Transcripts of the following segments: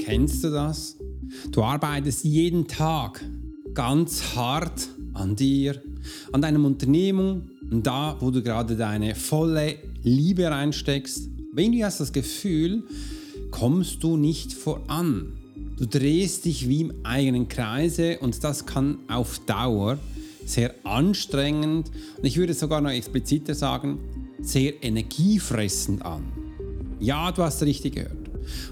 Kennst du das? Du arbeitest jeden Tag ganz hart an dir, an deinem Unternehmung und da, wo du gerade deine volle Liebe reinsteckst. Wenn du hast das Gefühl, kommst du nicht voran. Du drehst dich wie im eigenen Kreise und das kann auf Dauer sehr anstrengend und ich würde sogar noch expliziter sagen, sehr energiefressend an. Ja, du hast richtig gehört.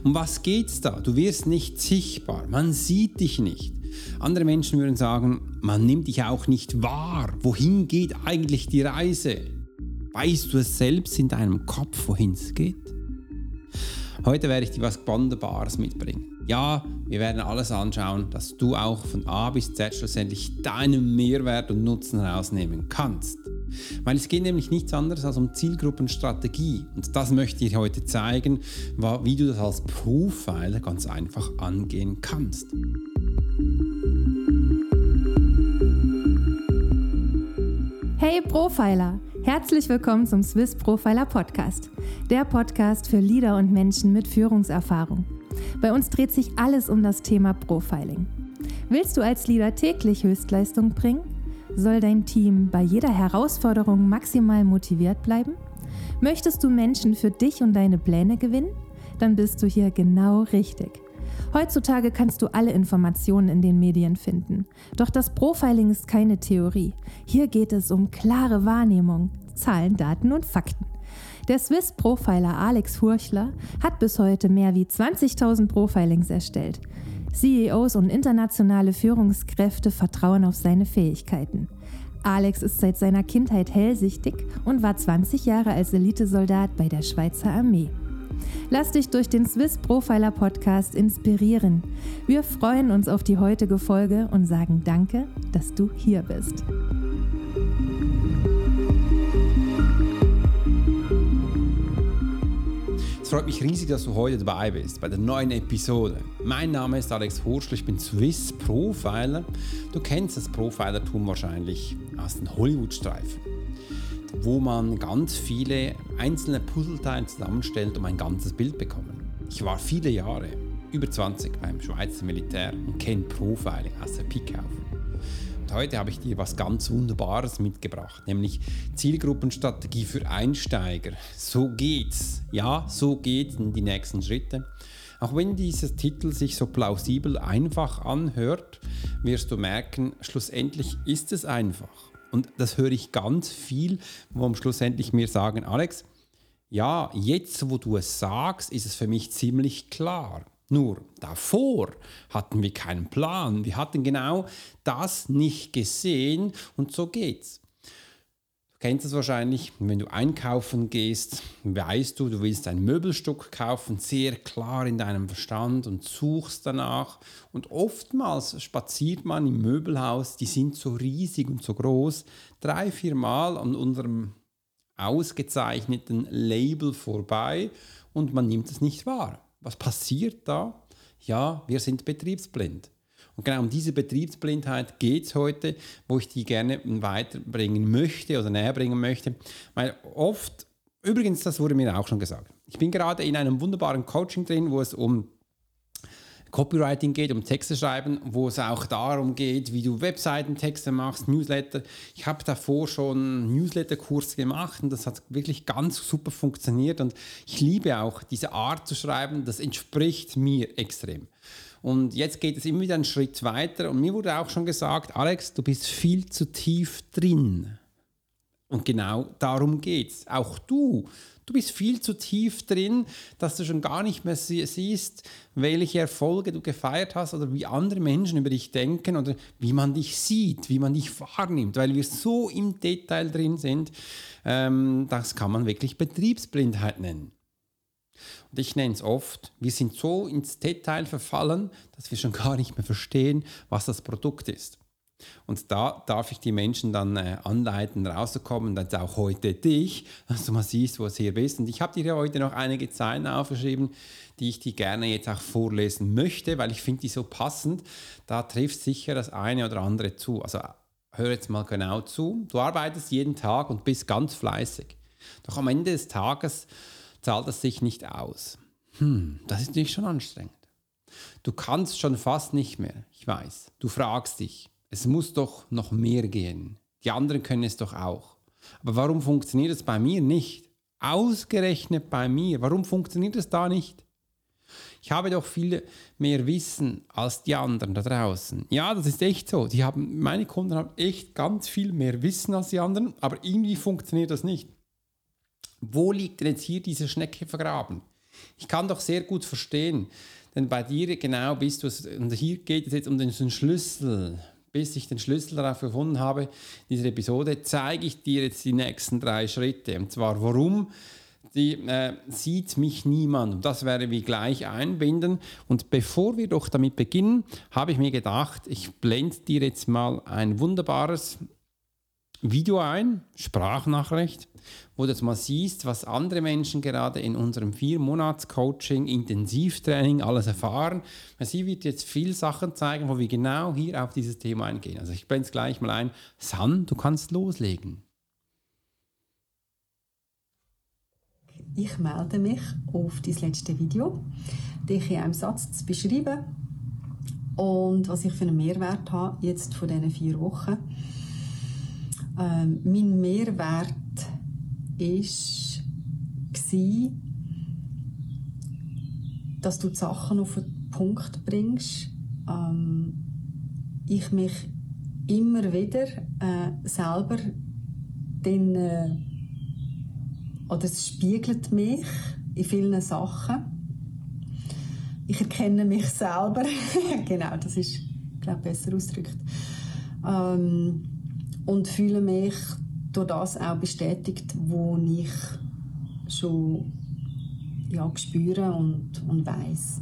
Um was geht's da? Du wirst nicht sichtbar, man sieht dich nicht. Andere Menschen würden sagen, man nimmt dich auch nicht wahr. Wohin geht eigentlich die Reise? Weißt du es selbst in deinem Kopf, wohin es geht? Heute werde ich dir was Wunderbares mitbringen. Ja, wir werden alles anschauen, dass du auch von A bis Z schlussendlich deinen Mehrwert und Nutzen herausnehmen kannst. Weil es geht nämlich nichts anderes als um Zielgruppenstrategie. Und das möchte ich heute zeigen, wie du das als Profiler ganz einfach angehen kannst. Hey Profiler! Herzlich willkommen zum Swiss Profiler Podcast, der Podcast für Leader und Menschen mit Führungserfahrung. Bei uns dreht sich alles um das Thema Profiling. Willst du als Leader täglich Höchstleistung bringen? Soll dein Team bei jeder Herausforderung maximal motiviert bleiben? Möchtest du Menschen für dich und deine Pläne gewinnen? Dann bist du hier genau richtig. Heutzutage kannst du alle Informationen in den Medien finden. Doch das Profiling ist keine Theorie. Hier geht es um klare Wahrnehmung, Zahlen, Daten und Fakten. Der Swiss Profiler Alex Furchler hat bis heute mehr wie 20.000 Profilings erstellt. CEOs und internationale Führungskräfte vertrauen auf seine Fähigkeiten. Alex ist seit seiner Kindheit hellsichtig und war 20 Jahre als Elitesoldat bei der Schweizer Armee. Lass dich durch den Swiss Profiler Podcast inspirieren. Wir freuen uns auf die heutige Folge und sagen Danke, dass du hier bist. Es freut mich riesig, dass du heute dabei bist bei der neuen Episode. Mein Name ist Alex Horschel, ich bin Swiss Profiler. Du kennst das Profilertum wahrscheinlich aus den Hollywood-Streifen, wo man ganz viele einzelne Puzzleteile zusammenstellt, um ein ganzes Bild zu bekommen. Ich war viele Jahre, über 20, beim Schweizer Militär und kenne Profiling aus der Pike auf. Heute habe ich dir was ganz Wunderbares mitgebracht, nämlich Zielgruppenstrategie für Einsteiger. So geht's. Ja, so geht's die nächsten Schritte. Auch wenn dieser Titel sich so plausibel einfach anhört, wirst du merken, schlussendlich ist es einfach. Und das höre ich ganz viel, wo schlussendlich mir sagen, Alex, ja, jetzt wo du es sagst, ist es für mich ziemlich klar. Nur davor hatten wir keinen Plan. Wir hatten genau das nicht gesehen und so geht's. Du kennst es wahrscheinlich, wenn du einkaufen gehst, weißt du, du willst ein Möbelstück kaufen, sehr klar in deinem Verstand und suchst danach. Und oftmals spaziert man im Möbelhaus, die sind so riesig und so groß, drei, vier Mal an unserem ausgezeichneten Label vorbei und man nimmt es nicht wahr. Was passiert da? Ja, wir sind betriebsblind. Und genau um diese Betriebsblindheit geht es heute, wo ich die gerne weiterbringen möchte oder näher bringen möchte. Weil oft, übrigens, das wurde mir auch schon gesagt, ich bin gerade in einem wunderbaren Coaching drin, wo es um Copywriting geht, um Texte schreiben, wo es auch darum geht, wie du Webseitentexte machst, Newsletter. Ich habe davor schon Newsletter-Kurs gemacht und das hat wirklich ganz super funktioniert und ich liebe auch diese Art zu schreiben, das entspricht mir extrem. Und jetzt geht es immer wieder einen Schritt weiter und mir wurde auch schon gesagt, Alex, du bist viel zu tief drin. Und genau darum geht es. Auch du Du bist viel zu tief drin, dass du schon gar nicht mehr siehst, welche Erfolge du gefeiert hast oder wie andere Menschen über dich denken oder wie man dich sieht, wie man dich wahrnimmt, weil wir so im Detail drin sind. Ähm, das kann man wirklich Betriebsblindheit nennen. Und ich nenne es oft, wir sind so ins Detail verfallen, dass wir schon gar nicht mehr verstehen, was das Produkt ist. Und da darf ich die Menschen dann äh, anleiten, rauszukommen, dann auch heute dich, dass du mal siehst, wo es hier bist. Und ich habe dir heute noch einige Zeilen aufgeschrieben, die ich dir gerne jetzt auch vorlesen möchte, weil ich finde die so passend. Da trifft sicher das eine oder andere zu. Also hör jetzt mal genau zu. Du arbeitest jeden Tag und bist ganz fleißig. Doch am Ende des Tages zahlt es sich nicht aus. Hm, das ist nicht schon anstrengend. Du kannst schon fast nicht mehr, ich weiß. Du fragst dich, es muss doch noch mehr gehen. Die anderen können es doch auch. Aber warum funktioniert es bei mir nicht? Ausgerechnet bei mir. Warum funktioniert es da nicht? Ich habe doch viel mehr Wissen als die anderen da draußen. Ja, das ist echt so. Die haben, meine Kunden haben echt ganz viel mehr Wissen als die anderen, aber irgendwie funktioniert das nicht. Wo liegt denn jetzt hier diese Schnecke vergraben? Ich kann doch sehr gut verstehen, denn bei dir genau bist du es, und hier geht es jetzt um den Schlüssel. Bis ich den Schlüssel darauf gefunden habe, in dieser Episode, zeige ich dir jetzt die nächsten drei Schritte. Und zwar, warum die, äh, sieht mich niemand. Das werde wir gleich einbinden. Und bevor wir doch damit beginnen, habe ich mir gedacht, ich blende dir jetzt mal ein wunderbares Video ein, Sprachnachricht, wo du jetzt mal siehst, was andere Menschen gerade in unserem Vier-Monats-Coaching, Intensivtraining alles erfahren. Sie wird jetzt viel Sachen zeigen, wo wir genau hier auf dieses Thema eingehen. Also ich blende es gleich mal ein. San, du kannst loslegen. Ich melde mich auf dein letzte Video, dich in einem Satz zu beschreiben und was ich für einen Mehrwert habe jetzt von diesen vier Wochen ähm, mein Mehrwert ist, war, dass du die Sachen auf den Punkt bringst. Ähm, ich mich immer wieder äh, selber den, äh, oder es spiegelt mich in vielen Sachen. Ich erkenne mich selber. genau, das ist, glaube besser ausgedrückt. Ähm, und fühle mich durch das auch bestätigt, wo ich schon ja, spüre und, und weiß.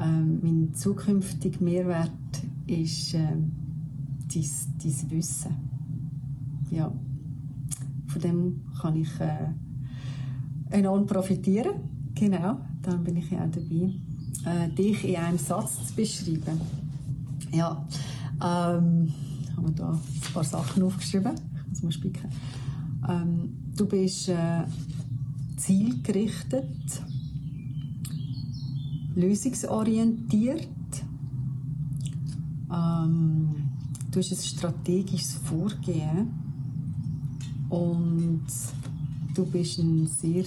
Ähm, mein zukünftiger Mehrwert ist äh, dein, Wissen. Ja, von dem kann ich äh, enorm profitieren. Genau, dann bin ich ja auch dabei, äh, dich in einem Satz zu beschreiben. Ja, ähm, habe da ein paar Sachen aufgeschrieben. Ich muss spicken. Ähm, du bist äh, zielgerichtet, lösungsorientiert. Ähm, du hast ein strategisches Vorgehen und du bist ein sehr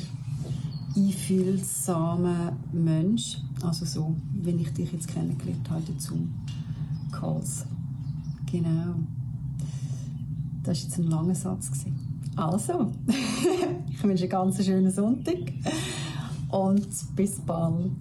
einfühlsamer Mensch, also so, wenn ich dich jetzt kennengelernt habe dazu. Calls. Genau. Das war jetzt ein langer Satz. Also, ich wünsche einen ganz schönen Sonntag und bis bald.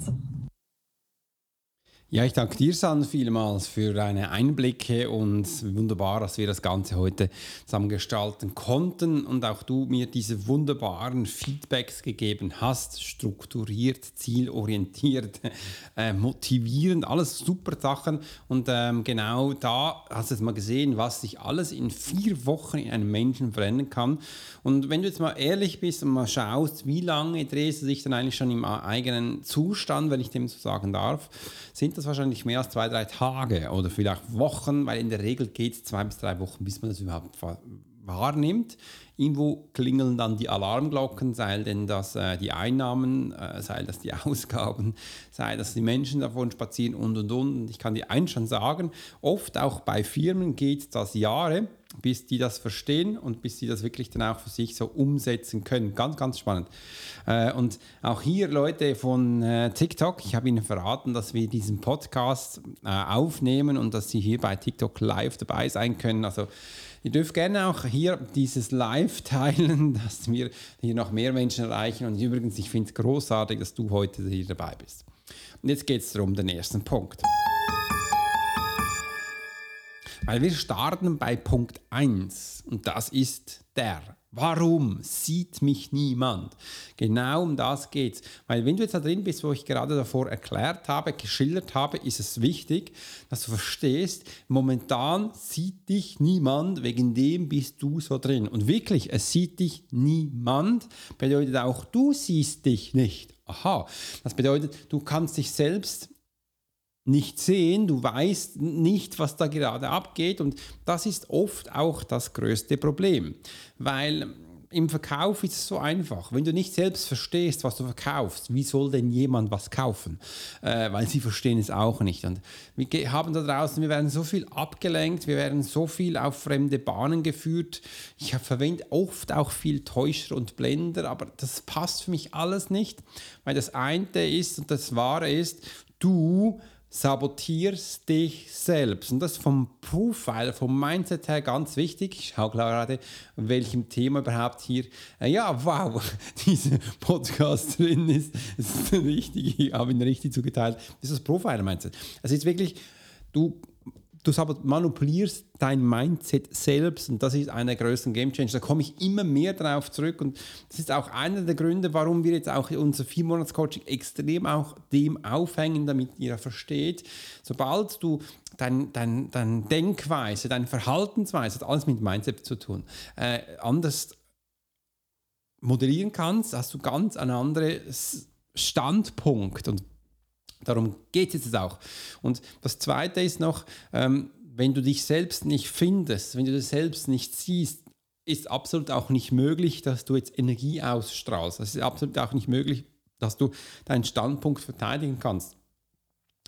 Ja, ich danke dir, San, vielmals für deine Einblicke und wunderbar, dass wir das Ganze heute zusammen gestalten konnten und auch du mir diese wunderbaren Feedbacks gegeben hast, strukturiert, zielorientiert, äh, motivierend, alles super Sachen. Und ähm, genau da hast du jetzt mal gesehen, was sich alles in vier Wochen in einem Menschen verändern kann. Und wenn du jetzt mal ehrlich bist und mal schaust, wie lange drehst du dich dann eigentlich schon im eigenen Zustand, wenn ich dem so sagen darf, sind das wahrscheinlich mehr als zwei, drei Tage oder vielleicht Wochen, weil in der Regel geht es zwei bis drei Wochen, bis man das überhaupt wahrnimmt. Irgendwo klingeln dann die Alarmglocken, sei denn das äh, die Einnahmen, äh, sei das die Ausgaben, sei das die Menschen davon spazieren und und und. Und ich kann dir eins schon sagen, oft auch bei Firmen geht das Jahre bis die das verstehen und bis sie das wirklich dann auch für sich so umsetzen können. Ganz, ganz spannend. Äh, und auch hier Leute von äh, TikTok, ich habe Ihnen verraten, dass wir diesen Podcast äh, aufnehmen und dass Sie hier bei TikTok live dabei sein können. Also Ihr dürft gerne auch hier dieses Live teilen, dass wir hier noch mehr Menschen erreichen. Und übrigens, ich finde es großartig, dass du heute hier dabei bist. Und jetzt geht es darum, den ersten Punkt. Weil wir starten bei Punkt 1 und das ist der. Warum sieht mich niemand? Genau um das geht's. Weil wenn du jetzt da drin bist, wo ich gerade davor erklärt habe, geschildert habe, ist es wichtig, dass du verstehst, momentan sieht dich niemand, wegen dem bist du so drin. Und wirklich, es sieht dich niemand, bedeutet auch, du siehst dich nicht. Aha, das bedeutet, du kannst dich selbst nicht sehen, du weißt nicht, was da gerade abgeht und das ist oft auch das größte Problem, weil im Verkauf ist es so einfach. Wenn du nicht selbst verstehst, was du verkaufst, wie soll denn jemand was kaufen? Äh, weil sie verstehen es auch nicht. Und wir haben da draußen, wir werden so viel abgelenkt, wir werden so viel auf fremde Bahnen geführt. Ich verwende oft auch viel Täuscher und Blender, aber das passt für mich alles nicht, weil das eine ist und das Wahre ist, du sabotierst dich selbst. Und das vom Profile, vom Mindset her ganz wichtig. Ich schaue gerade, welchem Thema überhaupt hier, äh, ja, wow, dieser Podcast drin ist. Das ist richtig, ich habe ihn richtig zugeteilt. Das ist das Profile-Mindset. Es ist wirklich, du du manipulierst dein Mindset selbst und das ist einer der größten Game Changer. Da komme ich immer mehr darauf zurück und das ist auch einer der Gründe, warum wir jetzt auch unser Vier-Monats-Coaching extrem auch dem aufhängen, damit ihr versteht, sobald du dein, dein, dein Denkweise, deine Verhaltensweise, hat alles mit Mindset zu tun, äh, anders modellieren kannst, hast du ganz einen anderen Standpunkt und Darum geht es jetzt auch. Und das Zweite ist noch, ähm, wenn du dich selbst nicht findest, wenn du dich selbst nicht siehst, ist absolut auch nicht möglich, dass du jetzt Energie ausstrahlst. Es ist absolut auch nicht möglich, dass du deinen Standpunkt verteidigen kannst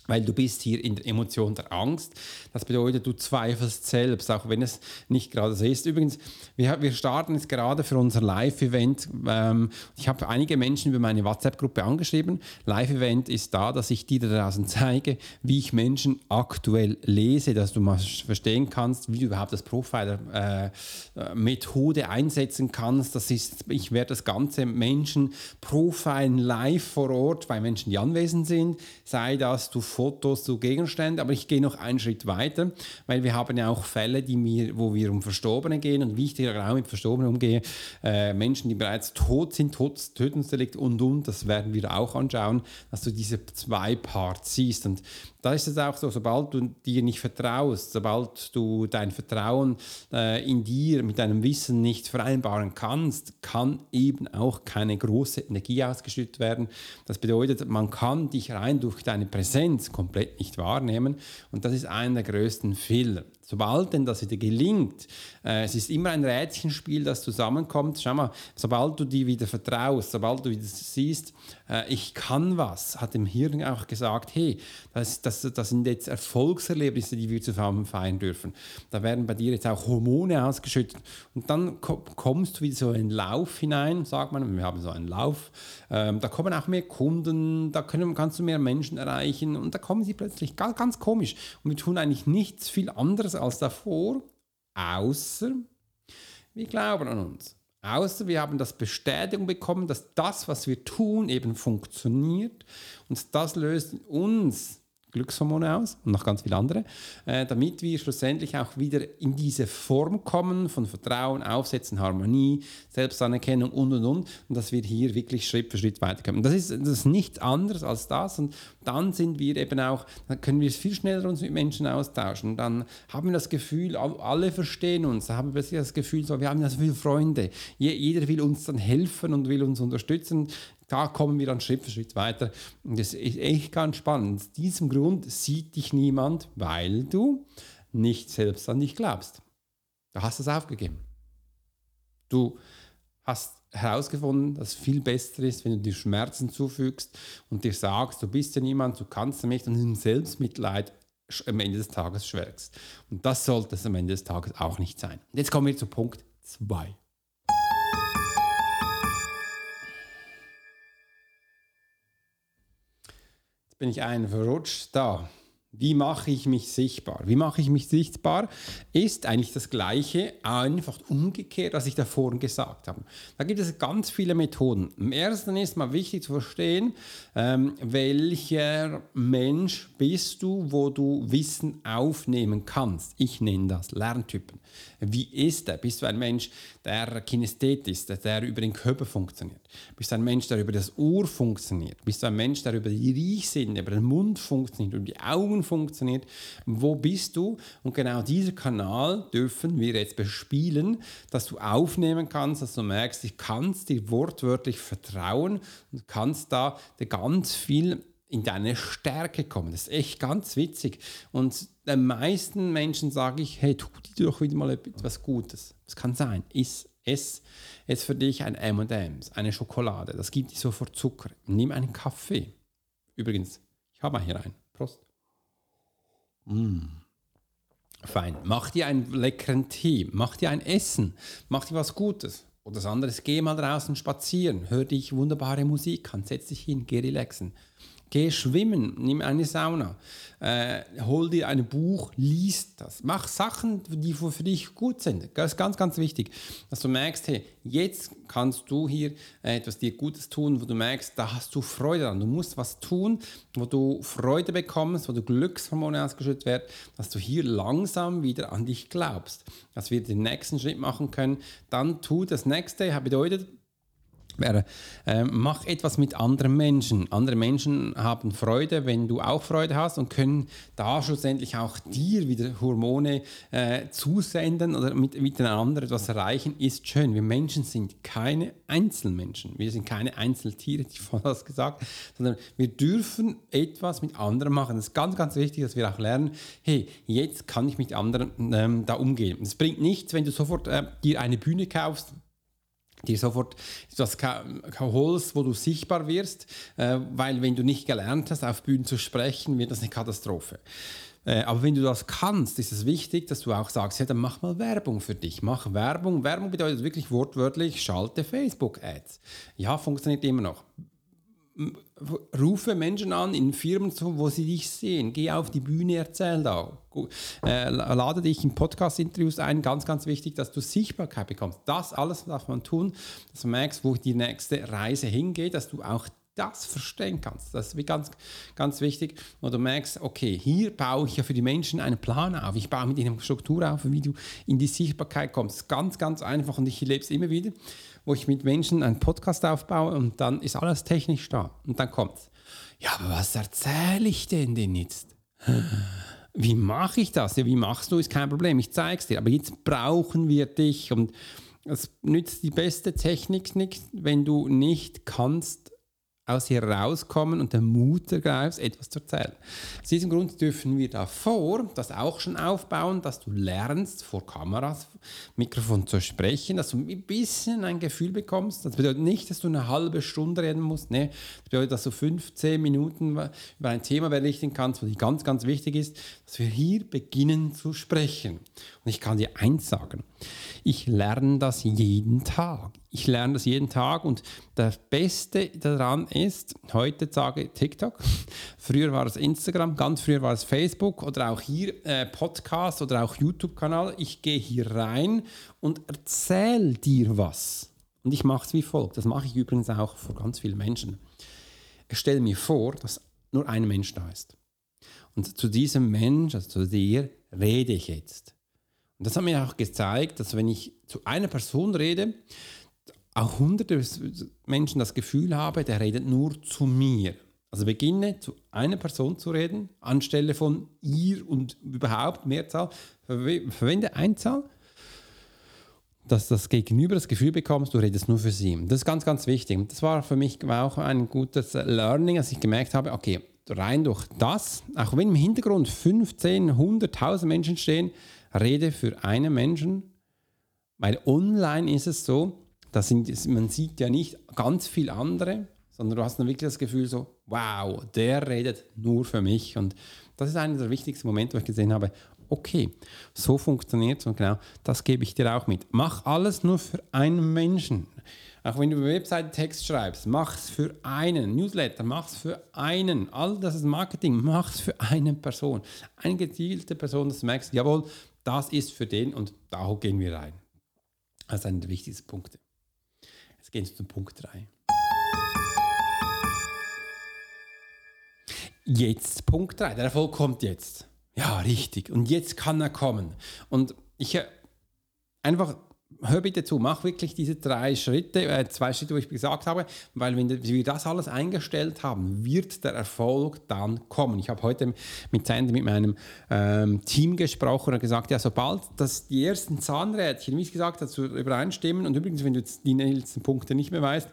weil du bist hier in der Emotion der Angst. Das bedeutet, du zweifelst selbst, auch wenn es nicht gerade so ist. Übrigens, wir, wir starten jetzt gerade für unser Live-Event. Ähm, ich habe einige Menschen über meine WhatsApp-Gruppe angeschrieben. Live-Event ist da, dass ich dir da draußen zeige, wie ich Menschen aktuell lese, dass du mal verstehen kannst, wie du überhaupt das Profiler-Methode äh, einsetzen kannst. Das ist, ich werde das ganze Menschen profilen live vor Ort, weil Menschen, die anwesend sind, sei das du Fotos zu Gegenständen, aber ich gehe noch einen Schritt weiter, weil wir haben ja auch Fälle, die mir, wo wir um Verstorbene gehen und wie ich mit Verstorbenen umgehe, äh, Menschen, die bereits tot sind, tot, Tötungsdelikt und und, das werden wir auch anschauen, dass du diese zwei Parts siehst und da ist es auch so, sobald du dir nicht vertraust, sobald du dein Vertrauen äh, in dir mit deinem Wissen nicht vereinbaren kannst, kann eben auch keine große Energie ausgeschüttet werden. Das bedeutet, man kann dich rein durch deine Präsenz komplett nicht wahrnehmen. Und das ist einer der größten Fehler sobald denn das wieder gelingt, äh, es ist immer ein Rädchenspiel, das zusammenkommt. Schau mal, sobald du dir wieder vertraust, sobald du wieder siehst, äh, ich kann was, hat dem Hirn auch gesagt, hey, das, das, das sind jetzt Erfolgserlebnisse, die wir zusammen feiern dürfen. Da werden bei dir jetzt auch Hormone ausgeschüttet und dann kommst du wieder so in einen Lauf hinein, sagt man, wir haben so einen Lauf, ähm, da kommen auch mehr Kunden, da können, kannst du mehr Menschen erreichen und da kommen sie plötzlich ganz, ganz komisch und wir tun eigentlich nichts viel anderes als davor, außer wir glauben an uns. Außer wir haben das Bestätigung bekommen, dass das, was wir tun, eben funktioniert. Und das löst uns Glückshormone aus und noch ganz viele andere, äh, damit wir schlussendlich auch wieder in diese Form kommen von Vertrauen, Aufsetzen, Harmonie, Selbstanerkennung und und und und dass wir hier wirklich Schritt für Schritt weiterkommen. Das ist, das ist nichts anderes als das und dann sind wir eben auch, dann können wir viel schneller uns mit Menschen austauschen. Dann haben wir das Gefühl, alle verstehen uns, da haben wir das Gefühl, so, wir haben ja so viele Freunde, jeder will uns dann helfen und will uns unterstützen da kommen wir dann Schritt für Schritt weiter. Und das ist echt ganz spannend. Aus diesem Grund sieht dich niemand, weil du nicht selbst an dich glaubst. Du hast es aufgegeben. Du hast herausgefunden, dass es viel besser ist, wenn du dir Schmerzen zufügst und dir sagst, du bist ja niemand, du kannst nicht und in Selbstmitleid am Ende des Tages schwelgst. Und das sollte es am Ende des Tages auch nicht sein. Und jetzt kommen wir zu Punkt 2. bin ich einen verrutscht da. Wie mache ich mich sichtbar? Wie mache ich mich sichtbar? Ist eigentlich das Gleiche, einfach umgekehrt, was ich davor gesagt habe. Da gibt es ganz viele Methoden. Im ersten ist mal wichtig zu verstehen, ähm, welcher Mensch bist du, wo du Wissen aufnehmen kannst. Ich nenne das Lerntypen. Wie ist er? Bist du ein Mensch, der Kinesthet ist, der über den Körper funktioniert? Bist du ein Mensch, der über das Ohr funktioniert? Bist du ein Mensch, der über die Riechsinn, über den Mund funktioniert, über die Augen funktioniert? Wo bist du? Und genau dieser Kanal dürfen wir jetzt bespielen, dass du aufnehmen kannst, dass du merkst, ich kann dir wortwörtlich vertrauen und kannst da ganz viel in deine Stärke kommen. Das ist echt ganz witzig. Und den meisten Menschen sage ich, hey, tu dir doch wieder mal etwas Gutes. Das kann sein, ist Ess jetzt für dich ein M&M's, eine Schokolade. Das gibt dir sofort Zucker. Nimm einen Kaffee. Übrigens, ich habe mal hier einen. Prost. Mm. Fein. Mach dir einen leckeren Tee. Mach dir ein Essen. Mach dir was Gutes. Oder das andere ist, geh mal draußen spazieren. Hör dich wunderbare Musik an. Setz dich hin. Geh relaxen. Geh schwimmen, nimm eine Sauna, äh, hol dir ein Buch, liest das. Mach Sachen, die für dich gut sind. Das ist ganz, ganz wichtig, dass du merkst, hey, jetzt kannst du hier äh, etwas dir Gutes tun, wo du merkst, da hast du Freude dran. Du musst was tun, wo du Freude bekommst, wo du Glückshormone ausgeschüttet werden, dass du hier langsam wieder an dich glaubst, dass wir den nächsten Schritt machen können. Dann tu das nächste, bedeutet, wäre, äh, mach etwas mit anderen Menschen. Andere Menschen haben Freude, wenn du auch Freude hast und können da schlussendlich auch dir wieder Hormone äh, zusenden oder mit, miteinander etwas erreichen, ist schön. Wir Menschen sind keine Einzelmenschen. Wir sind keine Einzeltiere, die vorhin das gesagt, sondern wir dürfen etwas mit anderen machen. Das ist ganz, ganz wichtig, dass wir auch lernen, hey, jetzt kann ich mit anderen ähm, da umgehen. Es bringt nichts, wenn du sofort äh, dir eine Bühne kaufst, dir sofort etwas holst, wo du sichtbar wirst, äh, weil wenn du nicht gelernt hast, auf Bühnen zu sprechen, wird das eine Katastrophe. Äh, aber wenn du das kannst, ist es wichtig, dass du auch sagst, ja, dann mach mal Werbung für dich. Mach Werbung. Werbung bedeutet wirklich wortwörtlich, schalte Facebook-Ads. Ja, funktioniert immer noch rufe Menschen an in Firmen, wo sie dich sehen. Geh auf die Bühne, erzähl da. Äh, lade dich in Podcast-Interviews ein. Ganz, ganz wichtig, dass du Sichtbarkeit bekommst. Das alles darf man tun, dass du merkst, wo die nächste Reise hingeht, dass du auch das verstehen kannst. Das ist ganz, ganz wichtig. Und du merkst, okay, hier baue ich ja für die Menschen einen Plan auf. Ich baue mit ihnen eine Struktur auf, wie du in die Sichtbarkeit kommst. Ganz, ganz einfach und ich lebe es immer wieder wo ich mit Menschen einen Podcast aufbaue und dann ist alles technisch da. Und dann kommt's. Ja, aber was erzähle ich denn denn jetzt? Wie mache ich das? Ja, wie machst du, ist kein Problem, ich zeige es dir. Aber jetzt brauchen wir dich und es nützt die beste Technik nicht, wenn du nicht kannst aus ihr rauskommen und den Mut ergreifst, etwas zu erzählen. Aus diesem Grund dürfen wir davor das auch schon aufbauen, dass du lernst, vor Kameras, Mikrofon zu sprechen, dass du ein bisschen ein Gefühl bekommst. Das bedeutet nicht, dass du eine halbe Stunde reden musst. Nee, das bedeutet, dass du 15 Minuten über ein Thema berichten kannst, was ganz, ganz wichtig ist, dass wir hier beginnen zu sprechen. Und ich kann dir eins sagen, ich lerne das jeden Tag. Ich lerne das jeden Tag und das Beste daran ist, heute sage TikTok, früher war es Instagram, ganz früher war es Facebook oder auch hier äh, Podcast oder auch YouTube-Kanal. Ich gehe hier rein und erzähle dir was. Und ich mache es wie folgt. Das mache ich übrigens auch vor ganz vielen Menschen. Ich stelle mir vor, dass nur ein Mensch da ist. Und zu diesem Mensch, also zu dir, rede ich jetzt. Und das hat mir auch gezeigt, dass wenn ich zu einer Person rede, auch hunderte Menschen das Gefühl haben, der redet nur zu mir. Also beginne zu einer Person zu reden, anstelle von ihr und überhaupt Mehrzahl, verwende Einzahl, dass das Gegenüber das Gefühl bekommst, du redest nur für sie. Das ist ganz, ganz wichtig. Das war für mich auch ein gutes Learning, als ich gemerkt habe, okay, rein durch das, auch wenn im Hintergrund 15, 100.000 Menschen stehen, rede für einen Menschen, weil online ist es so, dass man sieht ja nicht ganz viel andere, sondern du hast dann wirklich das Gefühl so, wow, der redet nur für mich und das ist einer der wichtigsten Momente, wo ich gesehen habe, okay, so funktioniert es und genau das gebe ich dir auch mit. Mach alles nur für einen Menschen. Auch wenn du über Text schreibst, mach es für einen. Newsletter, mach es für einen. All das ist Marketing, mach es für eine Person. Eine gezielte Person, dass du merkst, jawohl, das ist für den und da gehen wir rein. Das ist einer der wichtigsten Punkte. Gehen wir zum Punkt 3. Jetzt, Punkt 3. Der Erfolg kommt jetzt. Ja, richtig. Und jetzt kann er kommen. Und ich äh, einfach hör bitte zu, mach wirklich diese drei Schritte, äh, zwei Schritte, wo ich gesagt habe, weil wenn wir das alles eingestellt haben, wird der Erfolg dann kommen. Ich habe heute mit Sandy, mit meinem ähm, Team gesprochen und gesagt, ja, sobald das die ersten Zahnrädchen, wie ich gesagt habe, übereinstimmen und übrigens, wenn du die letzten Punkte nicht mehr weißt,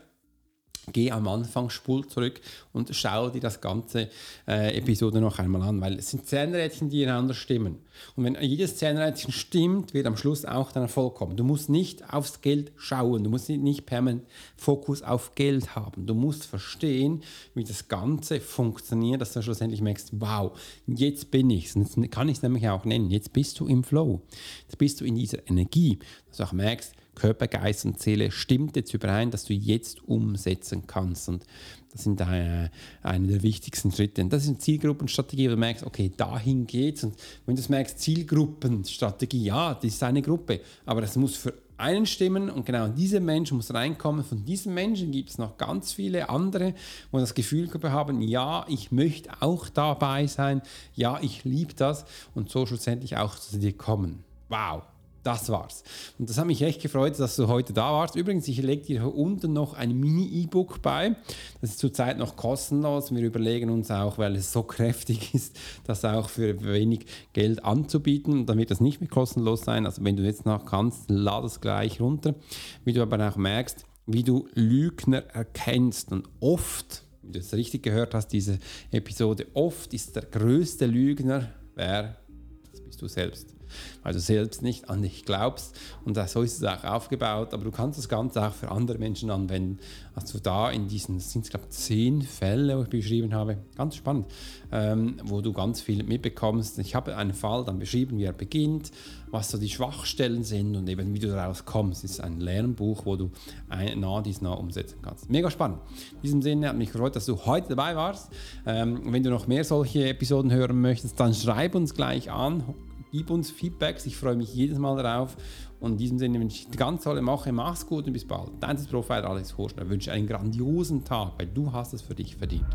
geh am Anfang, spul zurück und schau dir das ganze äh, Episode noch einmal an, weil es sind Zähnrädchen, die ineinander stimmen. Und wenn jedes Zähnrädchen stimmt, wird am Schluss auch dein Erfolg kommen. Du musst nicht aufs Geld schauen, du musst nicht permanent Fokus auf Geld haben. Du musst verstehen, wie das Ganze funktioniert, dass du schlussendlich merkst, wow, jetzt bin ich es. Jetzt kann ich es nämlich auch nennen. Jetzt bist du im Flow. Jetzt bist du in dieser Energie, dass du auch merkst, Körper, Geist und Seele stimmt jetzt überein, dass du jetzt umsetzen kannst. Und das sind eine, eine der wichtigsten Schritte. Und das ist eine Zielgruppenstrategie, wo du merkst, okay, dahin geht's. Und wenn du merkst, Zielgruppenstrategie, ja, das ist eine Gruppe, aber das muss für einen stimmen und genau dieser Mensch muss reinkommen. Von diesen Menschen gibt es noch ganz viele andere, wo das Gefühl haben, ja, ich möchte auch dabei sein, ja, ich liebe das und so schlussendlich auch zu dir kommen. Wow, das war's. Und das hat mich echt gefreut, dass du heute da warst. Übrigens, ich lege dir hier unten noch ein Mini-E-Book bei. Das ist zurzeit noch kostenlos. Wir überlegen uns auch, weil es so kräftig ist, das auch für wenig Geld anzubieten. Dann wird das nicht mehr kostenlos sein. Also wenn du jetzt noch kannst, lade es gleich runter. Wie du aber auch merkst, wie du Lügner erkennst. Und oft, wie du es richtig gehört hast, diese Episode, oft ist der größte Lügner, wer? Das bist du selbst weil du selbst nicht an dich glaubst. Und so ist es auch aufgebaut. Aber du kannst das Ganze auch für andere Menschen anwenden. Also da in diesen, sind es glaube ich zehn Fälle, die ich beschrieben habe, ganz spannend, ähm, wo du ganz viel mitbekommst. Ich habe einen Fall dann beschrieben, wie er beginnt, was so die Schwachstellen sind und eben wie du daraus kommst. Es ist ein Lernbuch, wo du ein, nah dies nah umsetzen kannst. Mega spannend. In diesem Sinne hat mich gefreut, dass du heute dabei warst. Ähm, wenn du noch mehr solche Episoden hören möchtest, dann schreib uns gleich an Gib uns Feedbacks, ich freue mich jedes Mal darauf. Und in diesem Sinne wünsche ich eine ganz tolle Woche, mach's gut und bis bald. Dein Profiler Alex Horschner wünsche einen grandiosen Tag, weil du hast es für dich verdient.